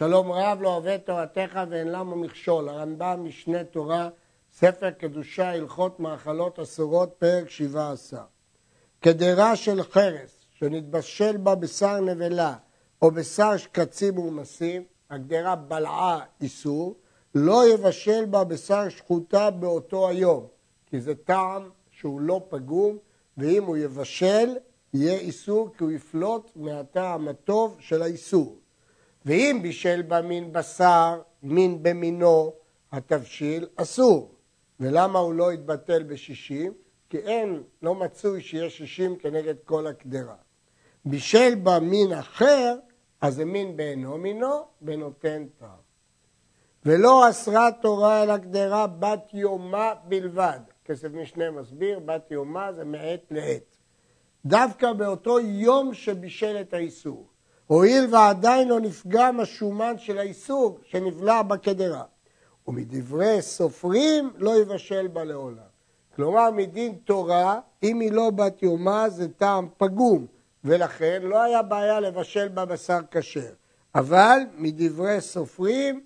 שלום רב לא אוהב תורתך ואין למה מכשול. הרמב"ם משנה תורה, ספר קדושה, הלכות מאכלות אסורות, פרק שבעה עשר. קדרה של חרס, שנתבשל בה בשר נבלה או בשר שקצים ומסים, הגדרה בלעה איסור, לא יבשל בה בשר שחוטה באותו היום, כי זה טעם שהוא לא פגום, ואם הוא יבשל, יהיה איסור כי הוא יפלוט מהטעם הטוב של האיסור. ואם בישל בה מין בשר, מין במינו, התבשיל אסור. ולמה הוא לא יתבטל בשישים? כי אין, לא מצוי שיש שישים כנגד כל הקדרה. בישל בה מין אחר, אז זה מין בעינו מינו, ונותן טעם. ולא אסרה תורה על הקדרה בת יומה בלבד. כסף משנה מסביר, בת יומה זה מעת לעת. דווקא באותו יום שבישל את האיסור. הואיל ועדיין לא נפגם השומן של האיסור שנבלע בקדרה. ומדברי סופרים לא יבשל בה לעולם. כלומר, מדין תורה, אם היא לא בת יומה זה טעם פגום, ולכן לא היה בעיה לבשל בה בשר כשר. אבל מדברי סופרים,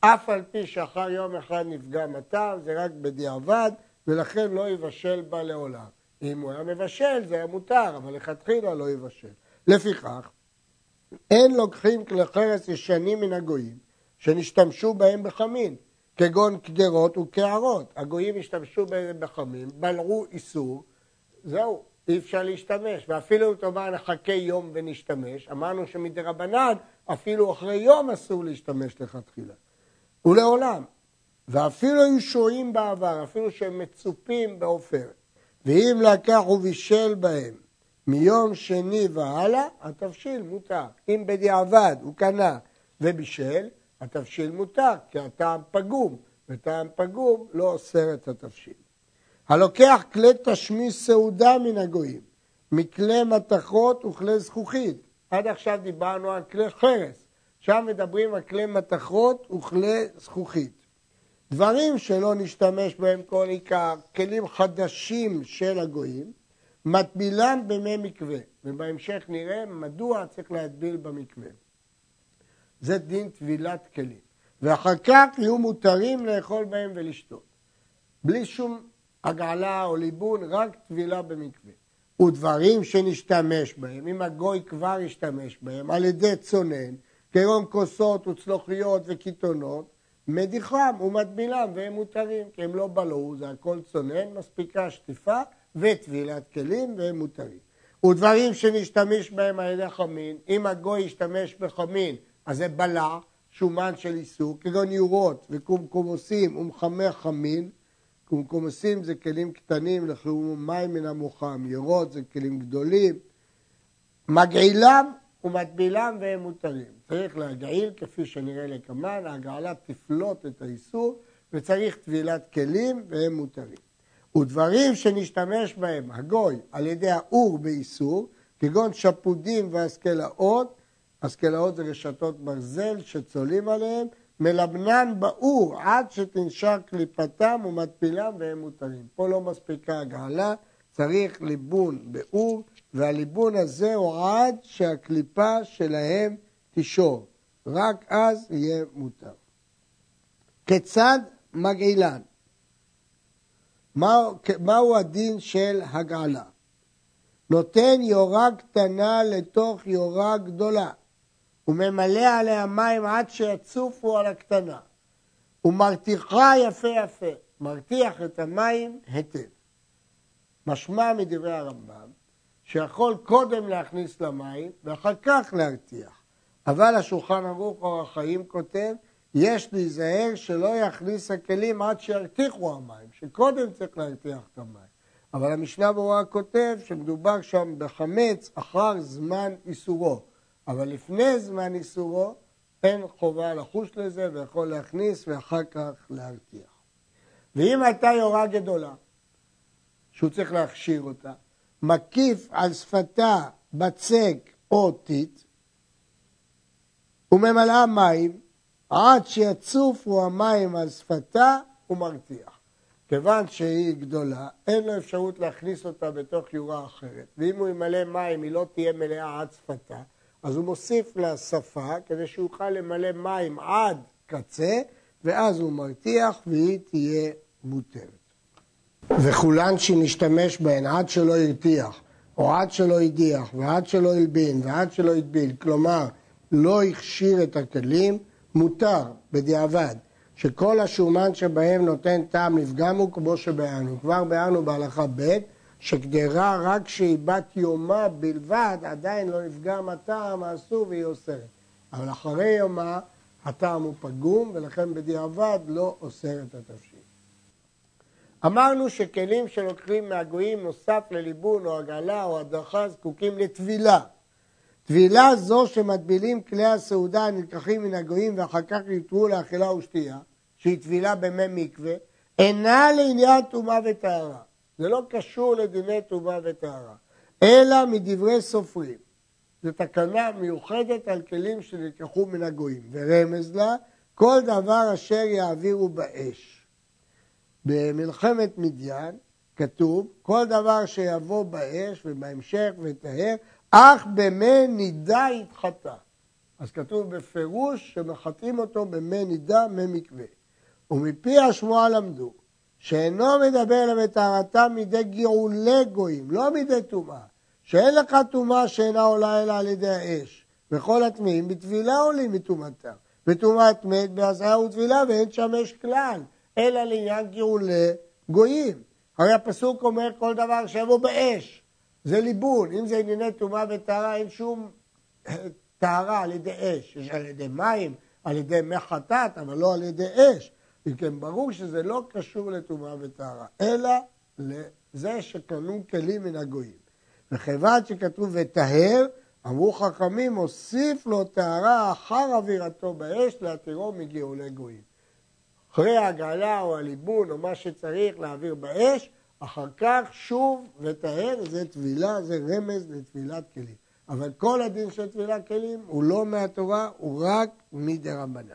אף על פי שאחר יום אחד נפגם הטעם, זה רק בדיעבד, ולכן לא יבשל בה לעולם. אם הוא היה מבשל זה היה מותר, אבל לכתחילה לא יבשל. לפיכך, אין לוקחים כלי חרס ישנים מן הגויים שנשתמשו בהם בחמין, כגון קדרות וקערות. הגויים השתמשו בהם בחמין, בלעו איסור, זהו, אי אפשר להשתמש. ואפילו אם תאמר נחכה יום ונשתמש, אמרנו שמדרבנן אפילו אחרי יום אסור להשתמש לכתחילה. ולעולם. ואפילו היו שוהים בעבר, אפילו שהם מצופים בעופרת. ואם לקח ובישל בהם מיום שני והלאה, התבשיל מותר. אם בדיעבד הוא קנה ובישל, התבשיל מותר, כי הטעם פגום, וטעם פגום לא אוסר את התבשיל. הלוקח כלי תשמיש סעודה מן הגויים, מכלי מתכות וכלי זכוכית. עד עכשיו דיברנו על כלי חרס, שם מדברים על כלי מתכות וכלי זכוכית. דברים שלא נשתמש בהם כל עיקר, כלים חדשים של הגויים, מטבילם במי מקווה, ובהמשך נראה מדוע צריך להטביל במקווה. זה דין טבילת כלים. ואחר כך יהיו מותרים לאכול בהם ולשתות. בלי שום הגעלה או ליבון, רק טבילה במקווה. ודברים שנשתמש בהם, אם הגוי כבר ישתמש בהם, על ידי צונן, כגון כוסות וצלוחיות וקיתונות, מדיחם ומטבילם והם מותרים, כי הם לא בלעו, זה הכל צונן, מספיקה שטיפה וטבילת כלים והם מותרים. ודברים שנשתמש בהם על ידי חמין, אם הגוי ישתמש בחמין, אז זה בלע, שומן של איסור, כגון יורות וקומקומוסים ומחמי חמין, קומקומוסים זה כלים קטנים לחימום מים מן המוחם, יורות זה כלים גדולים, מגעילם ומטבילם והם מותרים. צריך להגעיל, כפי שנראה לקמן, ההגעלה תפלוט את האיסור, וצריך טבילת כלים והם מותרים. ודברים שנשתמש בהם הגוי על ידי האור באיסור, כגון שפודים והשכלאות, השכלאות זה רשתות ברזל שצולים עליהם, מלבנן באור עד שתנשר קליפתם ומטפילם והם מותרים. פה לא מספיקה הגעלה, צריך ליבון באור, והליבון הזה הוא עד שהקליפה שלהם תישור. רק אז יהיה מותר. כיצד מגעילן? מהו, מהו הדין של הגעלה? נותן יורה קטנה לתוך יורה גדולה, וממלא עליה מים עד שיצופו על הקטנה, ומרתיחה יפה יפה, מרתיח את המים היטב. משמע מדברי הרמב"ם שיכול קודם להכניס למים ואחר כך להרתיח. אבל השולחן ערוך אור החיים כותב, יש להיזהר שלא יכניס הכלים עד שירתיחו המים, שקודם צריך להרתיח את המים. אבל המשנה ברורה כותב שמדובר שם בחמץ אחר זמן איסורו. אבל לפני זמן איסורו אין חובה לחוש לזה ויכול להכניס ואחר כך להרתיח. ואם הייתה יורה גדולה, שהוא צריך להכשיר אותה, מקיף על שפתה בצק או טיט, וממלאה מים עד שיצופו המים על שפתה ומרתיח. כיוון שהיא גדולה, אין לו אפשרות להכניס אותה בתוך יורה אחרת. ואם הוא ימלא מים, היא לא תהיה מלאה עד שפתה, אז הוא מוסיף לה שפה כדי שיוכל למלא מים עד קצה, ואז הוא מרתיח והיא תהיה מותרת. וכולן שנשתמש בהן עד שלא הרתיח, או עד שלא הדיח, ועד שלא הלבין, ועד שלא הטביל, כלומר לא הכשיר את הכלים, מותר בדיעבד שכל השומן שבהם נותן טעם לפגם הוא כמו שביארנו. כבר ביארנו בהלכה ב' שקדרה רק כשהיא בת יומה בלבד עדיין לא נפגם הטעם האסור והיא אוסרת. אבל אחרי יומה הטעם הוא פגום ולכן בדיעבד לא אוסר את התבשיל. אמרנו שכלים שלוקחים מהגויים נוסף לליבון או עגלה או הדרכה זקוקים לטבילה. טבילה זו שמטבילים כלי הסעודה הנלקחים מן הגויים ואחר כך יותרו לאכילה ושתייה, שהיא טבילה במי מקווה, אינה לעניין טומאה וטהרה. זה לא קשור לדיני טומאה וטהרה, אלא מדברי סופרים. זו תקנה מיוחדת על כלים שנלקחו מן הגויים, ורמז לה, כל דבר אשר יעבירו באש. במלחמת מדיין כתוב, כל דבר שיבוא באש ובהמשך וטהר, אך במי נידה יתחטא. אז כתוב בפירוש שמחטאים אותו במי נידה, מי מקווה. ומפי השמועה למדו שאינו מדבר אלא בטהרתם מידי גאולי גויים, לא מידי טומאה. שאין לך טומאה שאינה עולה אלא על ידי האש. וכל הטמאים בטבילה עולים מטומאתם. וטומאת מת בהזיה וטבילה ואין שם אש כלל, אלא לעניין גאולי גויים. הרי הפסוק אומר כל דבר שיבוא באש. זה ליבון, אם זה ענייני טומאה וטהרה, אין שום טהרה על ידי אש. יש על ידי מים, על ידי מי חטאת, אבל לא על ידי אש. אם כן, ברור שזה לא קשור לטומאה וטהרה, אלא לזה שקנו כלים מן הגויים. וכיוון שכתוב וטהר, אמרו חכמים, הוסיף לו טהרה אחר אווירתו באש להתירו מגאולי גויים. אחרי ההגעלה או הליבון או מה שצריך להעביר באש, אחר כך שוב וטהר, זה טבילה, זה רמז לטבילת כלים. אבל כל הדין של טבילת כלים הוא לא מהתורה, הוא רק מדי רבנן.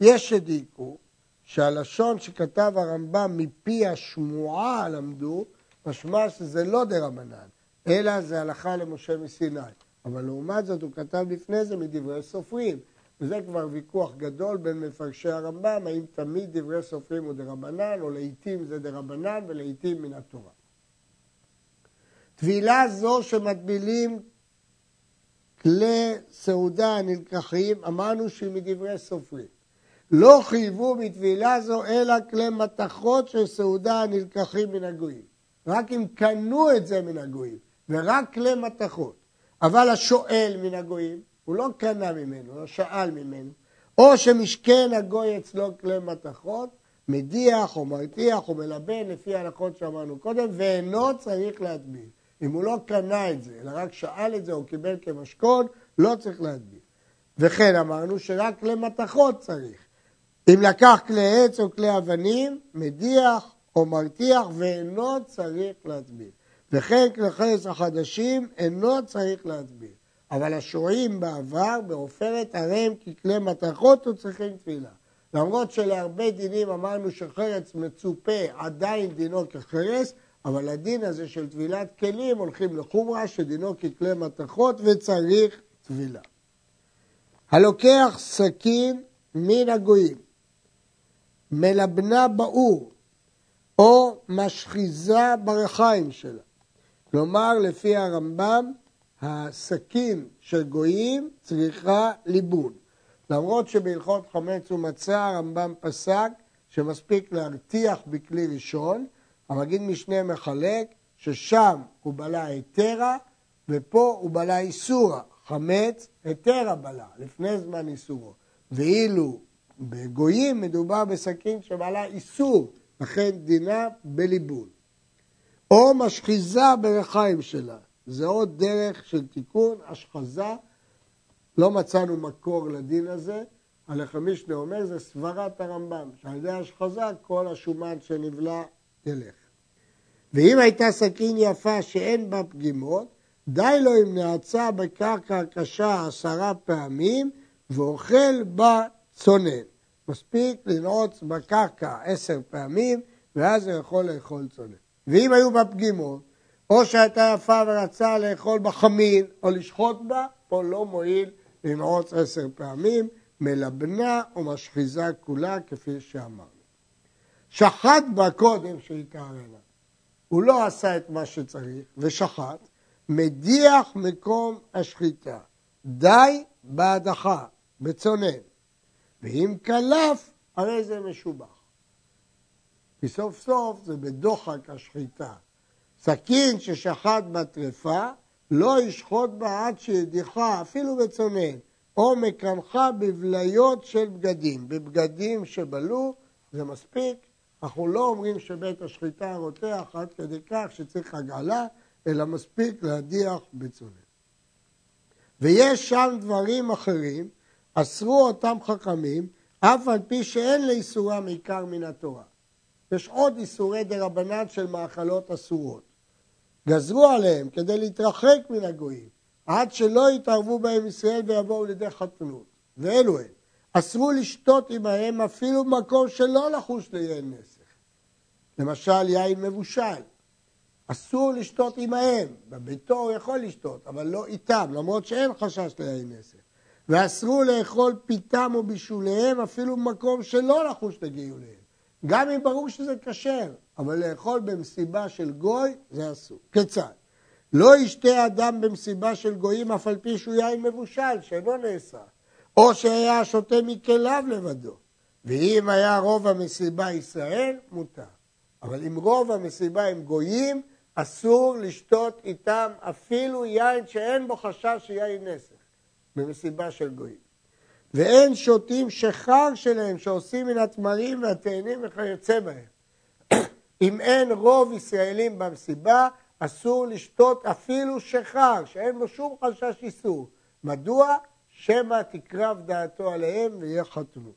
יש שדייקו שהלשון שכתב הרמב"ם מפי השמועה למדו, משמע שזה לא דה רבנן, אלא זה הלכה למשה מסיני. אבל לעומת זאת הוא כתב לפני זה מדברי סופרים. וזה כבר ויכוח גדול בין מפרשי הרמב"ם, האם תמיד דברי סופרים הוא דה רבנן, או לעיתים זה דה רבנן ולעיתים מן התורה. טבילה זו שמטבילים כלי סעודה הנלקחים, אמרנו שהיא מדברי סופרים. לא חייבו בטבילה זו אלא כלי מתכות של סעודה הנלקחים מן הגויים. רק אם קנו את זה מן הגויים, ורק כלי מתכות. אבל השואל מן הגויים, הוא לא קנה ממנו, הוא שאל ממנו, או שמשכן הגוי אצלו כלי מתכות, מדיח או מרתיח או מלבן, לפי ההלכות שאמרנו קודם, ואינו צריך להטביל. אם הוא לא קנה את זה, אלא רק שאל את זה או קיבל כמשכון, לא צריך להטביל. וכן אמרנו שרק כלי מתכות צריך. אם לקח כלי עץ או כלי אבנים, מדיח או מרתיח ואינו צריך להטביל. וכן כלי חרס החדשים אינו צריך להטביל. אבל השועים בעבר, בעופרת, הרי הם ככלי מתכות וצריכים תפילה. למרות שלהרבה דינים אמרנו שחרץ מצופה עדיין דינו כחרס, אבל הדין הזה של טבילת כלים הולכים לחומרה שדינו ככלי מתכות וצריך טבילה. הלוקח סכין מן הגויים מלבנה באור או משחיזה ברחיים שלה. כלומר, לפי הרמב"ם, הסכין של גויים צריכה ליבון. למרות שבהלכות חמץ ומצה הרמב"ם פסק שמספיק להרתיח בכלי ראשון, המגיד משנה מחלק ששם הוא בלה היתרה ופה הוא בלה איסורה. חמץ, היתרה בלה, לפני זמן איסורו. ואילו בגויים מדובר בסכין שבעלה איסור, לכן דינה בליבון. או משחיזה ברחיים שלה, זה עוד דרך של תיקון, השחזה, לא מצאנו מקור לדין הזה, הלחמישנה אומר זה סברת הרמב"ם, שעל ידי השחזה כל השומן שנבלע ילך. ואם הייתה סכין יפה שאין בה פגימות, די לו אם נעצה בקרקע קשה עשרה פעמים ואוכל בה צונן. מספיק לנעוץ בקרקע עשר פעמים ואז הוא יכול לאכול צונן. ואם היו בה פגימות, או שהייתה יפה ורצה לאכול בחמין או לשחוט בה, פה לא מועיל למעוץ עשר פעמים, מלבנה ומשחיזה כולה כפי שאמרנו. שחט בה קודם שהתערנה. הוא לא עשה את מה שצריך ושחט, מדיח מקום השחיטה. די בהדחה, בצונן. ואם קלף, הרי זה משובח. כי סוף סוף זה בדוחק השחיטה. סכין ששחט בטרפה, לא ישחוט בה עד שידיחה, אפילו בצונן, או מקנחה בבליות של בגדים. בבגדים שבלו, זה מספיק. אנחנו לא אומרים שבית השחיטה רותח עד כדי כך שצריך הגעלה, אלא מספיק להדיח בצונן. ויש שם דברים אחרים, אסרו אותם חכמים, אף על פי שאין לאיסורם עיקר מן התורה. יש עוד איסורי דה רבנן של מאכלות אסורות. גזרו עליהם כדי להתרחק מן הגויים, עד שלא יתערבו בהם ישראל ויבואו לידי חתנות. ואלו הם, אסרו לשתות עמהם אפילו במקום שלא לחוש ליין נסך. למשל יין מבושל. אסור לשתות עמהם, בביתו הוא יכול לשתות, אבל לא איתם, למרות שאין חשש ליין נסך. ואסרו לאכול פיתם או בישוליהם אפילו במקום שלא לחוש לגיעוליהם. גם אם ברור שזה כשר, אבל לאכול במסיבה של גוי זה אסור. כיצד? לא ישתה אדם במסיבה של גויים אף על פי שהוא יין מבושל, שאינו נאסר, או שהיה שותה מכליו לבדו. ואם היה רוב המסיבה ישראל, מותר. אבל אם רוב המסיבה הם גויים, אסור לשתות איתם אפילו יין שאין בו חשש שיין נסך, במסיבה של גויים. ואין שותים שחר שלהם שעושים מן התמרים והתאנים וכיוצא בהם. אם אין רוב ישראלים במסיבה, אסור לשתות אפילו שחר, שאין בו שום חשש איסור. מדוע? שמא תקרב דעתו עליהם ויהיה חתמו.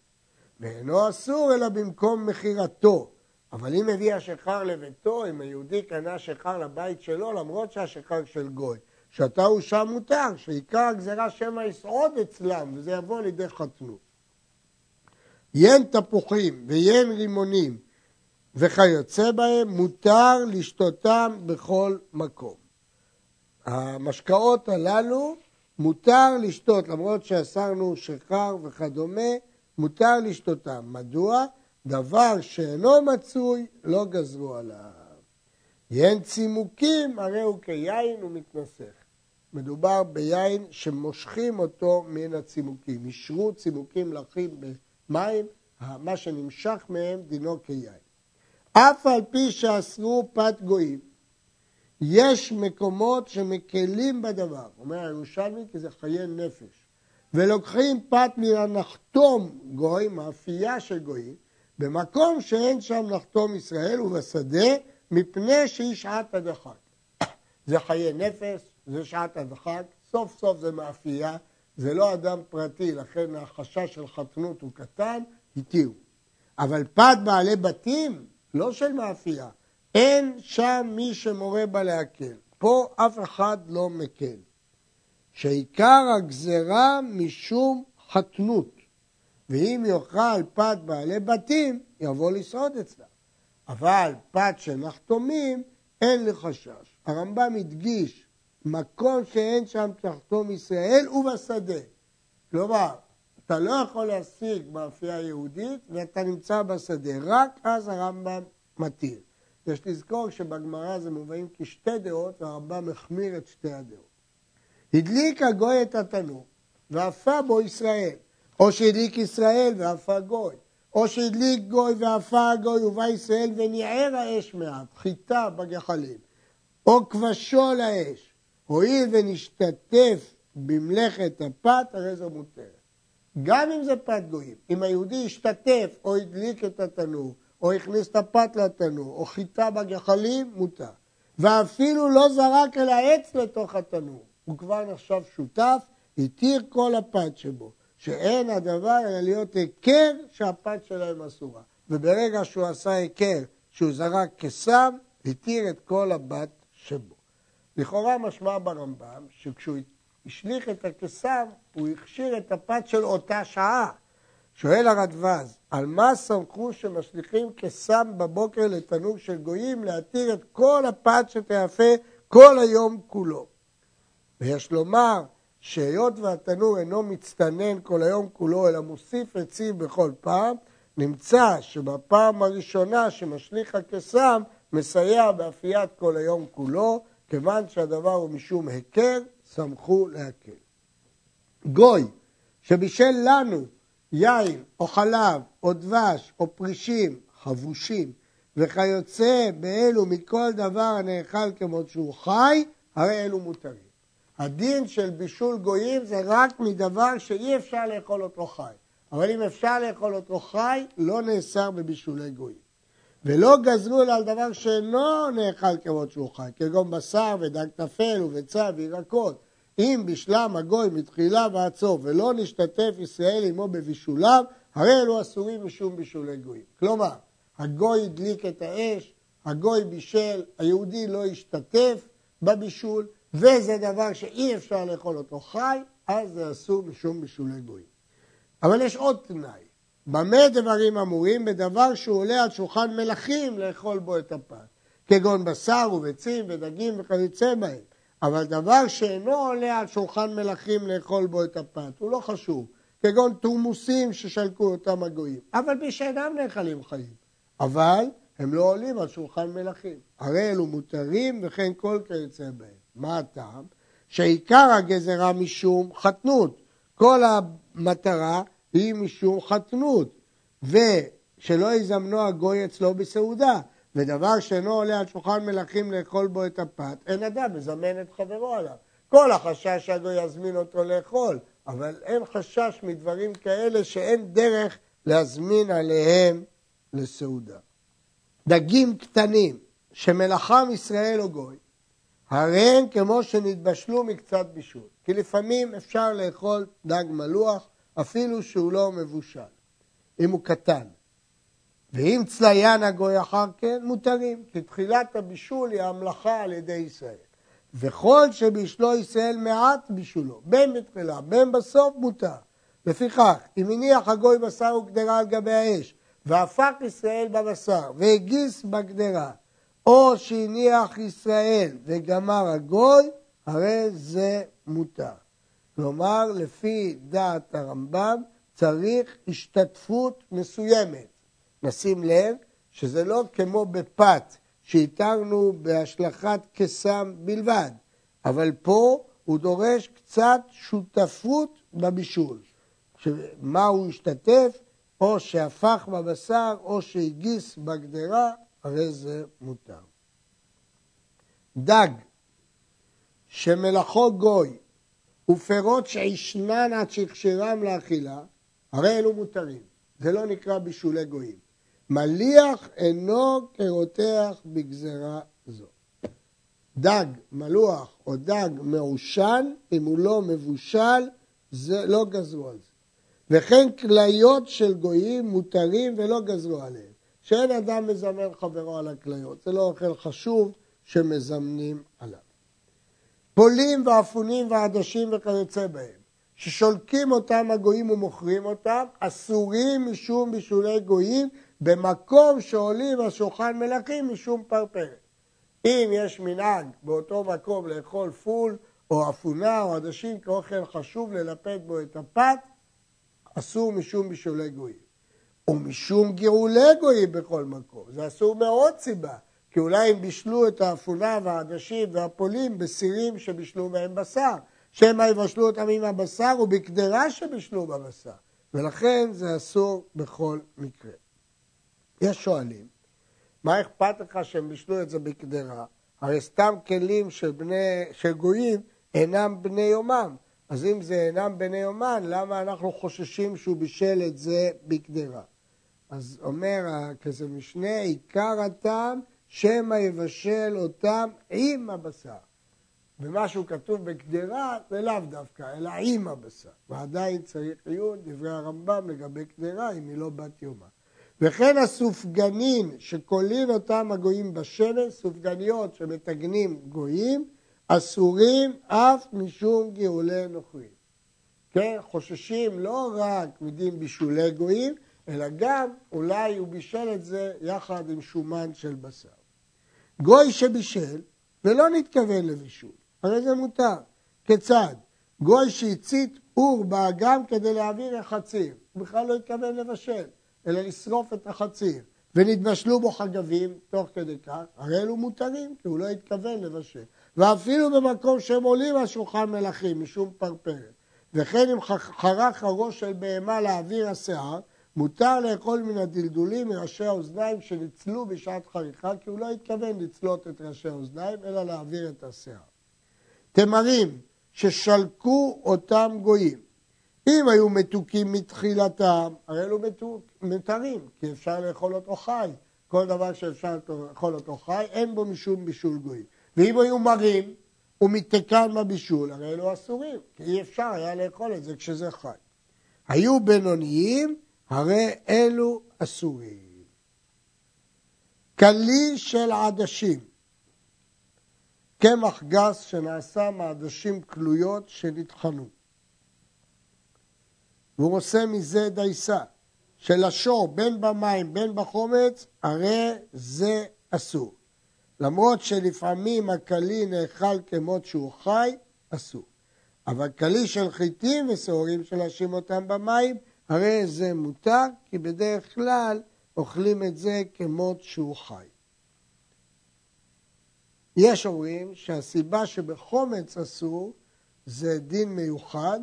ואינו אסור אלא במקום מכירתו. אבל אם הביא השכר לביתו, אם היהודי קנה שכר לבית שלו, למרות שהשכר של גוי, שאתה הוא שם מותר, שעיקר הגזירה שמא יסעוד אצלם, וזה יבוא לידי חתנות. ין תפוחים ויין רימונים וכיוצא בהם, מותר לשתותם בכל מקום. המשקאות הללו מותר לשתות, למרות שאסרנו שכר וכדומה, מותר לשתותם. מדוע? דבר שאינו מצוי, לא גזרו עליו. יין צימוקים, הרי הוא כיין ומתנסך. מדובר ביין שמושכים אותו מן הצימוקים. אישרו צימוקים לחים במים, מה שנמשך מהם דינו כיין. אף על פי שאסרו פת גויים, יש מקומות שמקלים בדבר, אומר הירושלמי כי זה חיי נפש, ולוקחים פת מן הנחתום גוי, מאפייה של גויים, במקום שאין שם לחתום ישראל ובשדה, מפני שהיא שעת הדחק. זה חיי נפש, זה שעת הדחק, סוף סוף זה מאפייה, זה לא אדם פרטי, לכן החשש של חתנות הוא קטן, התירו. אבל פת בעלי בתים, לא של מאפייה, אין שם מי שמורה בה להקל. פה אף אחד לא מקל. שעיקר הגזרה משום חתנות. ואם יאכל פת בעלי בתים, יבוא לשרוד אצלה. אבל פת שנחתומים, אין לי חשש. הרמב"ם הדגיש, מקום שאין שם תחתום ישראל ובשדה. כלומר, אתה לא יכול להשיג מאפייה יהודית ואתה נמצא בשדה, רק אז הרמב"ם מתיר. יש לזכור שבגמרא זה מובאים כשתי דעות והרמב"ם החמיר את שתי הדעות. הדליק הגוי את התנור ואפה בו ישראל. או שהדליק ישראל ואפה גוי, או שהדליק גוי ואפה הגוי ובא ישראל וניער האש מעט, חיטה בגחלים, או כבשו לאש, הואיל ונשתתף במלאכת הפת, הרי זו מותרת. גם אם זה פת גויים, אם היהודי השתתף או הדליק את התנור, או הכניס את הפת לתנור, או חיטה בגחלים, מותר. ואפילו לא זרק אל העץ לתוך התנור, הוא כבר נחשב שותף, התיר כל הפת שבו. שאין הדבר אלא להיות היכר שהפת שלהם אסורה. וברגע שהוא עשה היכר, שהוא זרק כסם, התיר את כל הבת שבו. לכאורה משמע ברמב"ם שכשהוא השליך את הכסם, הוא הכשיר את הפת של אותה שעה. שואל הרדווז, על מה סמכו שמשליכים כסם בבוקר לתנור של גויים להתיר את כל הפת שתיאפה כל היום כולו. ויש לומר שהיות והתנור אינו מצטנן כל היום כולו, אלא מוסיף עצים בכל פעם, נמצא שבפעם הראשונה שמשליך הקסם, מסייע באפיית כל היום כולו, כיוון שהדבר הוא משום היכר, שמחו להקל. גוי שבישל לנו יין או חלב או דבש או פרישים חבושים וכיוצא באלו מכל דבר הנאכל כמות שהוא חי, הרי אלו מותרים. הדין של בישול גויים זה רק מדבר שאי אפשר לאכול אותו חי. אבל אם אפשר לאכול אותו חי, לא נאסר בבישולי גויים. ולא גזרו אלא על דבר שאינו נאכל כמות שהוא חי, כגון בשר ודג טפל וביצה וירקות. אם בשלם הגוי מתחילה ועד סוף ולא נשתתף ישראל עמו בבישוליו, הרי אלו אסורים משום בישולי גויים. כלומר, הגוי הדליק את האש, הגוי בישל, היהודי לא השתתף בבישול, וזה דבר שאי אפשר לאכול אותו חי, אז זה אסור משום בישולי גויים. אבל יש עוד תנאי. במה דברים אמורים? בדבר שהוא עולה על שולחן מלכים לאכול בו את הפת, כגון בשר וביצים ודגים וכיוצא בהם. אבל דבר שאינו עולה על שולחן מלכים לאכול בו את הפת, הוא לא חשוב, כגון תורמוסים ששלקו אותם הגויים, אבל בשאינם נאכלים חיים. אבל הם לא עולים על שולחן מלכים. הרי אלו מותרים וכן כל כיוצא בהם. מה הטעם? שעיקר הגזרה משום חתנות. כל המטרה היא משום חתנות, ושלא יזמנו הגוי אצלו בסעודה. ודבר שאינו עולה על שולחן מלכים לאכול בו את הפת, אין אדם מזמן את חברו עליו. כל החשש שהגוי יזמין אותו לאכול, אבל אין חשש מדברים כאלה שאין דרך להזמין עליהם לסעודה. דגים קטנים שמלאכם ישראל או גוי, הרי הם כמו שנתבשלו מקצת בישול. כי לפעמים אפשר לאכול דג מלוח אפילו שהוא לא מבושל, אם הוא קטן. ואם צליין הגוי אחר כן, מותרים, כי תחילת הבישול היא המלאכה על ידי ישראל. וכל שבישלו ישראל מעט בישולו, בין בתחילה, בין בסוף, מותר. לפיכך, אם הניח הגוי בשר וגדרה על גבי האש, והפך ישראל בבשר, והגיס בגדרה, או שהניח ישראל וגמר הגוי, הרי זה מותר. כלומר, לפי דעת הרמב"ם, צריך השתתפות מסוימת. נשים לב שזה לא כמו בפת שהתרנו בהשלכת קסם בלבד, אבל פה הוא דורש קצת שותפות בבישול. מה הוא השתתף? או שהפך בבשר או שהגיס בגדרה, הרי זה מותר. דג שמלאכו גוי ופירות שעישנן עד שהכשירם לאכילה, הרי אלו מותרים. זה לא נקרא בישולי גויים. מליח אינו כרותח בגזרה זו. דג מלוח או דג מעושן, אם הוא לא מבושל, זה לא גזרו על זה. וכן כליות של גויים מותרים ולא גזרו עליהם. שאין אדם מזמן חברו על הכליות. זה לא אוכל חשוב שמזמנים עליו. פולים ואפונים ועדשים וכיוצא בהם, ששולקים אותם הגויים ומוכרים אותם, אסורים משום בישולי גויים, במקום שעולים על שולחן מלכים משום פרפרת. אם יש מנהג באותו מקום לאכול פול או אפונה או עדשים כאוכל חשוב ללפד בו את הפת, אסור משום בישולי גויים. ומשום גאולי גויים בכל מקום, זה אסור מעוד סיבה, כי אולי הם בישלו את האפונה והעדשים והפולים בסירים שבישלו מהם בשר, שמא יבשלו אותם עם הבשר ובקדרה שבישלו בבשר, ולכן זה אסור בכל מקרה. יש שואלים, מה אכפת לך שהם בישלו את זה בקדרה? הרי סתם כלים של, בני, של גויים אינם בני יומם. אז אם זה אינם בני יומן, למה אנחנו חוששים שהוא בישל את זה בקדרה? אז אומר הכסף משנה, עיקר הטעם, שמא יבשל אותם עם הבשר. ומשהו כתוב בקדרה זה לאו דווקא, אלא עם הבשר. ועדיין צריך עיון, דברי הרמב"ם לגבי קדרה, אם היא לא בת יומה. וכן הסופגנין שכולין אותם הגויים בשמש, סופגניות שמטגנים גויים, אסורים אף משום גאולי נוכרים. כן, חוששים לא רק מדין בישולי גויים, אלא גם אולי הוא בישל את זה יחד עם שומן של בשר. גוי שבישל ולא נתכוון לבישול, הרי זה מותר. כיצד? גוי שהצית אור באגם כדי להעביר החציר, הוא בכלל לא התכוון לבשל, אלא לשרוף את החציר. ונתבשלו בו חגבים תוך כדי כך, הרי אלו מותרים, כי הוא לא התכוון לבשל. ואפילו במקום שהם עולים על שולחן מלכים, משום פרפרת. וכן אם חרך הראש של בהמה להעביר השיער, מותר לאכול מן הדלדולים מראשי האוזניים שניצלו בשעת חריכה, כי הוא לא התכוון לצלות את ראשי האוזניים, אלא להעביר את השיער. תמרים ששלקו אותם גויים, אם היו מתוקים מתחילתם, הרי אלו מתרים, כי אפשר לאכול אותו חי. כל דבר שאפשר לאכול אותו חי, אין בו משום בישול גויים. ואם היו מרים ומתקן בבישול, הרי אלו אסורים, כי אי אפשר היה לאכול את זה כשזה חי. היו בינוניים, הרי אלו אסורים. כלי של עדשים, קמח גס שנעשה מעדשים כלויות שנטחנו. והוא עושה מזה דייסה, של השור בין במים בין בחומץ, הרי זה אסור. למרות שלפעמים הכלי נאכל כמות שהוא חי, אסור. אבל כלי של חיטים ושעורים שלהשים אותם במים, הרי זה מותר, כי בדרך כלל אוכלים את זה כמות שהוא חי. יש אומרים שהסיבה שבחומץ אסור זה דין מיוחד,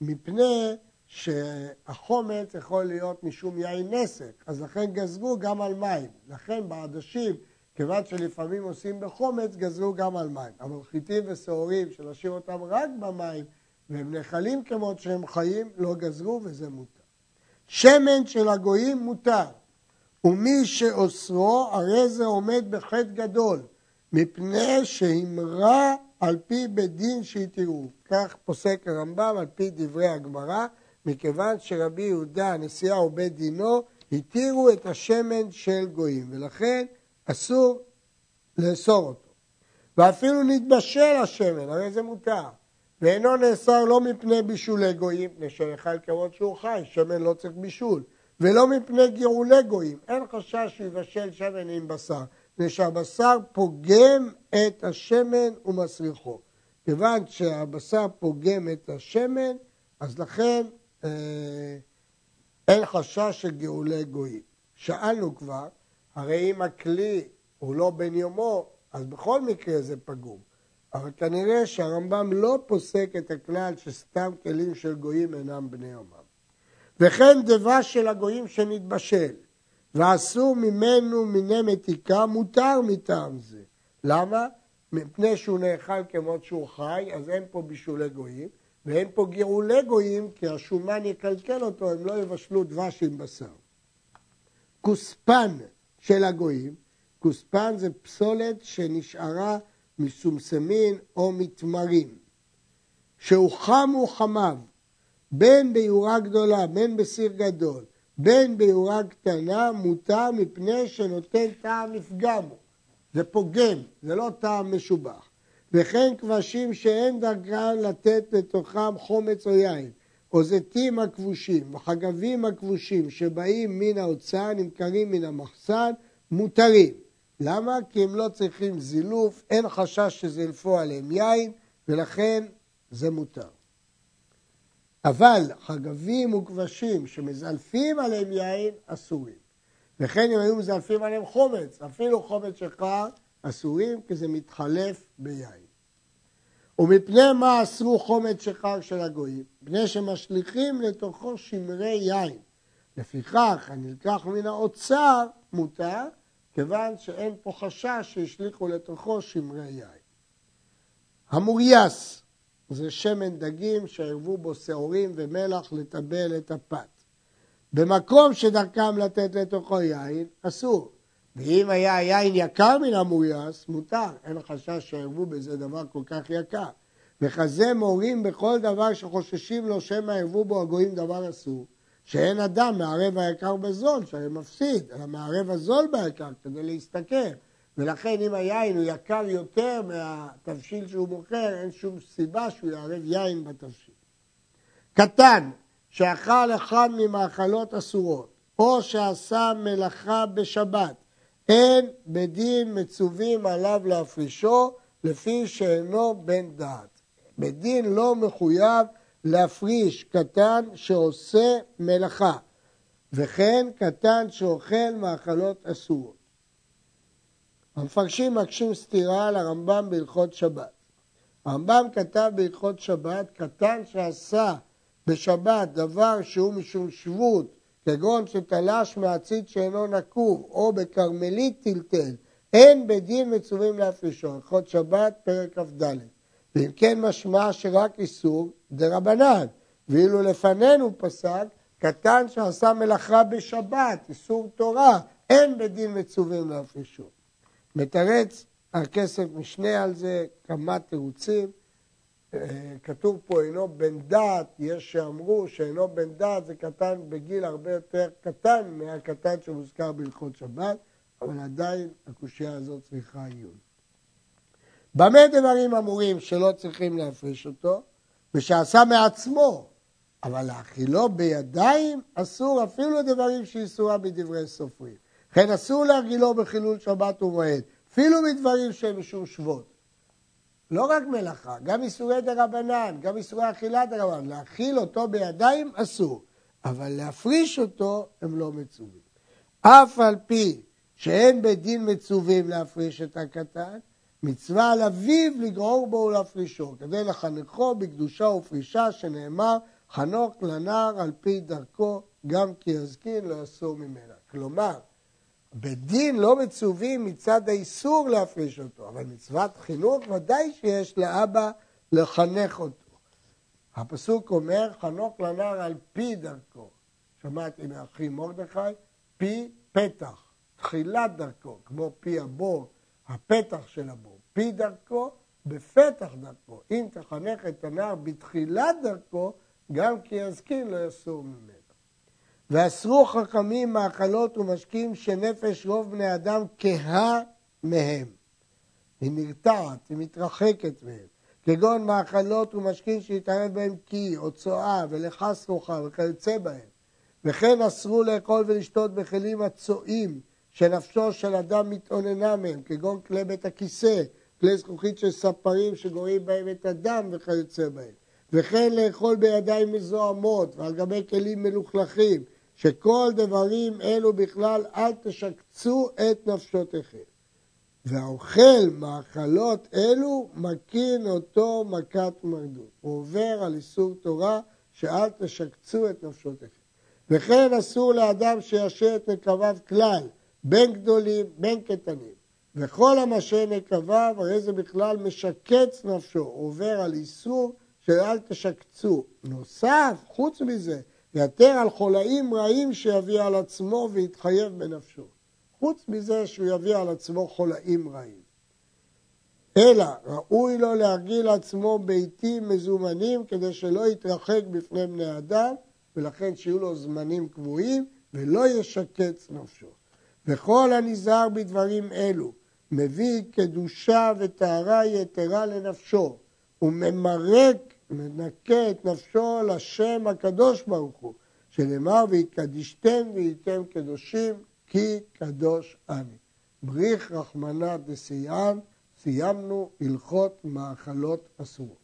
מפני שהחומץ יכול להיות משום יין נסק, אז לכן גזרו גם על מים. לכן בעדשים, כיוון שלפעמים עושים בחומץ, גזרו גם על מים. אבל חיטים ושעורים, שנשאיר אותם רק במים, והם נחלים כמות שהם חיים, לא גזרו וזה מותר. שמן של הגויים מותר, ומי שאוסרו, הרי זה עומד בחטא גדול, מפני שהמרה על פי בית דין שהתירו. כך פוסק הרמב"ם על פי דברי הגמרא, מכיוון שרבי יהודה, הנשיאה ובית דינו, התירו את השמן של גויים, ולכן אסור לאסור אותו. ואפילו נתבשל השמן, הרי זה מותר. ואינו נאסר לא מפני בישולי גויים, מפני שנאכל כמות שהוא חי, שמן לא צריך בישול, ולא מפני גאולי גויים, אין חשש שיבשל שמן עם בשר, מפני שהבשר פוגם את השמן ומסריחו. כיוון שהבשר פוגם את השמן, אז לכן אה, אין חשש של גאולי גויים. שאלנו כבר, הרי אם הכלי הוא לא בן יומו, אז בכל מקרה זה פגום. אבל כנראה שהרמב"ם לא פוסק את הכלל שסתם כלים של גויים אינם בני יומם. וכן דבש של הגויים שנתבשל, ועשו ממנו מיני מתיקה, מותר מטעם זה. למה? מפני שהוא נאכל כמות שהוא חי, אז אין פה בישולי גויים, ואין פה גאולי גויים, כי השומן יקלקל אותו, הם לא יבשלו דבש עם בשר. כוספן של הגויים, כוספן זה פסולת שנשארה מסומסמין או מתמרים, שהוחמו חמיו, בין ביורה גדולה, בין בסיר גדול, בין ביורה קטנה, מותר מפני שנותן טעם לפגם. זה פוגם, זה לא טעם משובח. וכן כבשים שאין דרכם לתת לתוכם חומץ או יין, או זיתים הכבושים, וחגבים הכבושים שבאים מן האוצר, נמכרים מן המחסן, מותרים. למה? כי הם לא צריכים זילוף, אין חשש שזילפו עליהם יין, ולכן זה מותר. אבל חגבים וכבשים שמזלפים עליהם יין, אסורים. וכן אם היו מזלפים עליהם חומץ, אפילו חומץ שקר, אסורים, כי זה מתחלף ביין. ומפני מה אסרו חומץ שחר של הגויים? מפני שמשליכים לתוכו שמרי יין. לפיכך, הנלקח מן האוצר מותר, כיוון שאין פה חשש שהשליכו לתוכו שמרי יין. המורייס זה שמן דגים שערבו בו שעורים ומלח לטבל את הפת. במקום שדרכם לתת לתוכו יין, אסור. ואם היה יין יקר מן המורייס, מותר. אין חשש שערבו בזה דבר כל כך יקר. וכזה מורים בכל דבר שחוששים לו שמא ירבו בו הגויים דבר אסור. שאין אדם מערב היקר בזול, שהרי מפסיד, אלא מערב הזול ביקר כדי להסתכל. ולכן אם היין הוא יקר יותר מהתבשיל שהוא מוכר, אין שום סיבה שהוא יערב יין בתבשיל. קטן, שאכל אחד ממאכלות אסורות, או שעשה מלאכה בשבת, אין בדין מצווים עליו להפרישו, לפי שאינו בן דעת. בית דין לא מחויב להפריש קטן שעושה מלאכה, וכן קטן שאוכל מאכלות אסורות. המפרשים מקשים סתירה על הרמב"ם בהלכות שבת. הרמב"ם כתב בהלכות שבת, קטן שעשה בשבת דבר שהוא משום שבות, כגון שתלש מעציץ שאינו נקוב, או בכרמלית טלטל, אין בדין מצווים להפרישו, הלכות שבת, פרק כ"ד. ואם כן משמע שרק איסור דרבנן, ואילו לפנינו פסק, קטן שעשה מלאכה בשבת, איסור תורה, אין בדין מצווים להפרישו. מתרץ הכסף משנה על זה, כמה תירוצים. אה, כתוב פה אינו בן דעת, יש שאמרו שאינו בן דעת זה קטן בגיל הרבה יותר קטן מהקטן שמוזכר בהלכות שבת, אבל עדיין הקושייה הזאת צריכה עיון. במה דברים אמורים שלא צריכים להפריש אותו? ושעשה מעצמו, אבל להאכילו בידיים אסור אפילו דברים שאיסורה בדברי סופרים. לכן אסור להרגילו בחילול שבת ומועד, אפילו מדברים שהם משום שבות. לא רק מלאכה, גם איסורי דה רבנן, גם איסורי אכילה דה רבנן. להאכיל אותו בידיים אסור, אבל להפריש אותו הם לא מצווים. אף על פי שאין בדין מצווים להפריש את הקטן, מצווה על אביו לגרור בו ולהפרישו, כדי לחנכו בקדושה ופרישה, שנאמר, חנוך לנער על פי דרכו, גם כי יזקין לא יסור ממנה. כלומר, בדין לא מצווים מצד האיסור להפריש אותו, אבל מצוות חינוך ודאי שיש לאבא לחנך אותו. הפסוק אומר, חנוך לנער על פי דרכו. שמעתי מאחי מרדכי, פי פתח, תחילת דרכו, כמו פי הבור, הפתח של הבור. פי דרכו, בפתח דרכו. אם תחנך את הנער בתחילת דרכו, גם כי יזקין לא יסור ממנו. ואסרו חכמים מאכלות ומשקים שנפש רוב בני אדם כהה מהם. היא נרתעת, היא מתרחקת מהם. כגון מאכלות ומשקים שהתערב בהם קי או צואה ולחס רוחה וכיוצא בהם. וכן אסרו לאכול ולשתות בכלים הצועים שנפשו של אדם מתאוננה מהם, כגון כלי בית הכיסא, כלי זכוכית של ספרים שגורעים בהם את הדם וכיוצא בהם. וכן לאכול בידיים מזוהמות ועל גבי כלים מלוכלכים, שכל דברים אלו בכלל אל תשקצו את נפשותיכם. והאוכל מאכלות אלו מקין אותו מכת מרדות. הוא עובר על איסור תורה שאל תשקצו את נפשותיכם. וכן אסור לאדם שישאר את נקביו כלל, בין גדולים בין קטנים. וכל המשאר נקביו, הרי זה בכלל משקץ נפשו, עובר על איסור שאל תשקצו. נוסף, חוץ מזה, יתר על חולאים רעים שיביא על עצמו ויתחייב בנפשו. חוץ מזה שהוא יביא על עצמו חולאים רעים. אלא ראוי לו להרגיל עצמו ביתים מזומנים כדי שלא יתרחק בפני בני אדם ולכן שיהיו לו זמנים קבועים ולא ישקץ נפשו. וכל הנזהר בדברים אלו מביא קדושה וטהרה יתרה לנפשו וממרק מנקה את נפשו לשם הקדוש ברוך הוא, שנאמר ויקדישתם והייתם קדושים כי קדוש אני. בריך רחמנא דסייען, סיימנו הלכות מאכלות אסורות.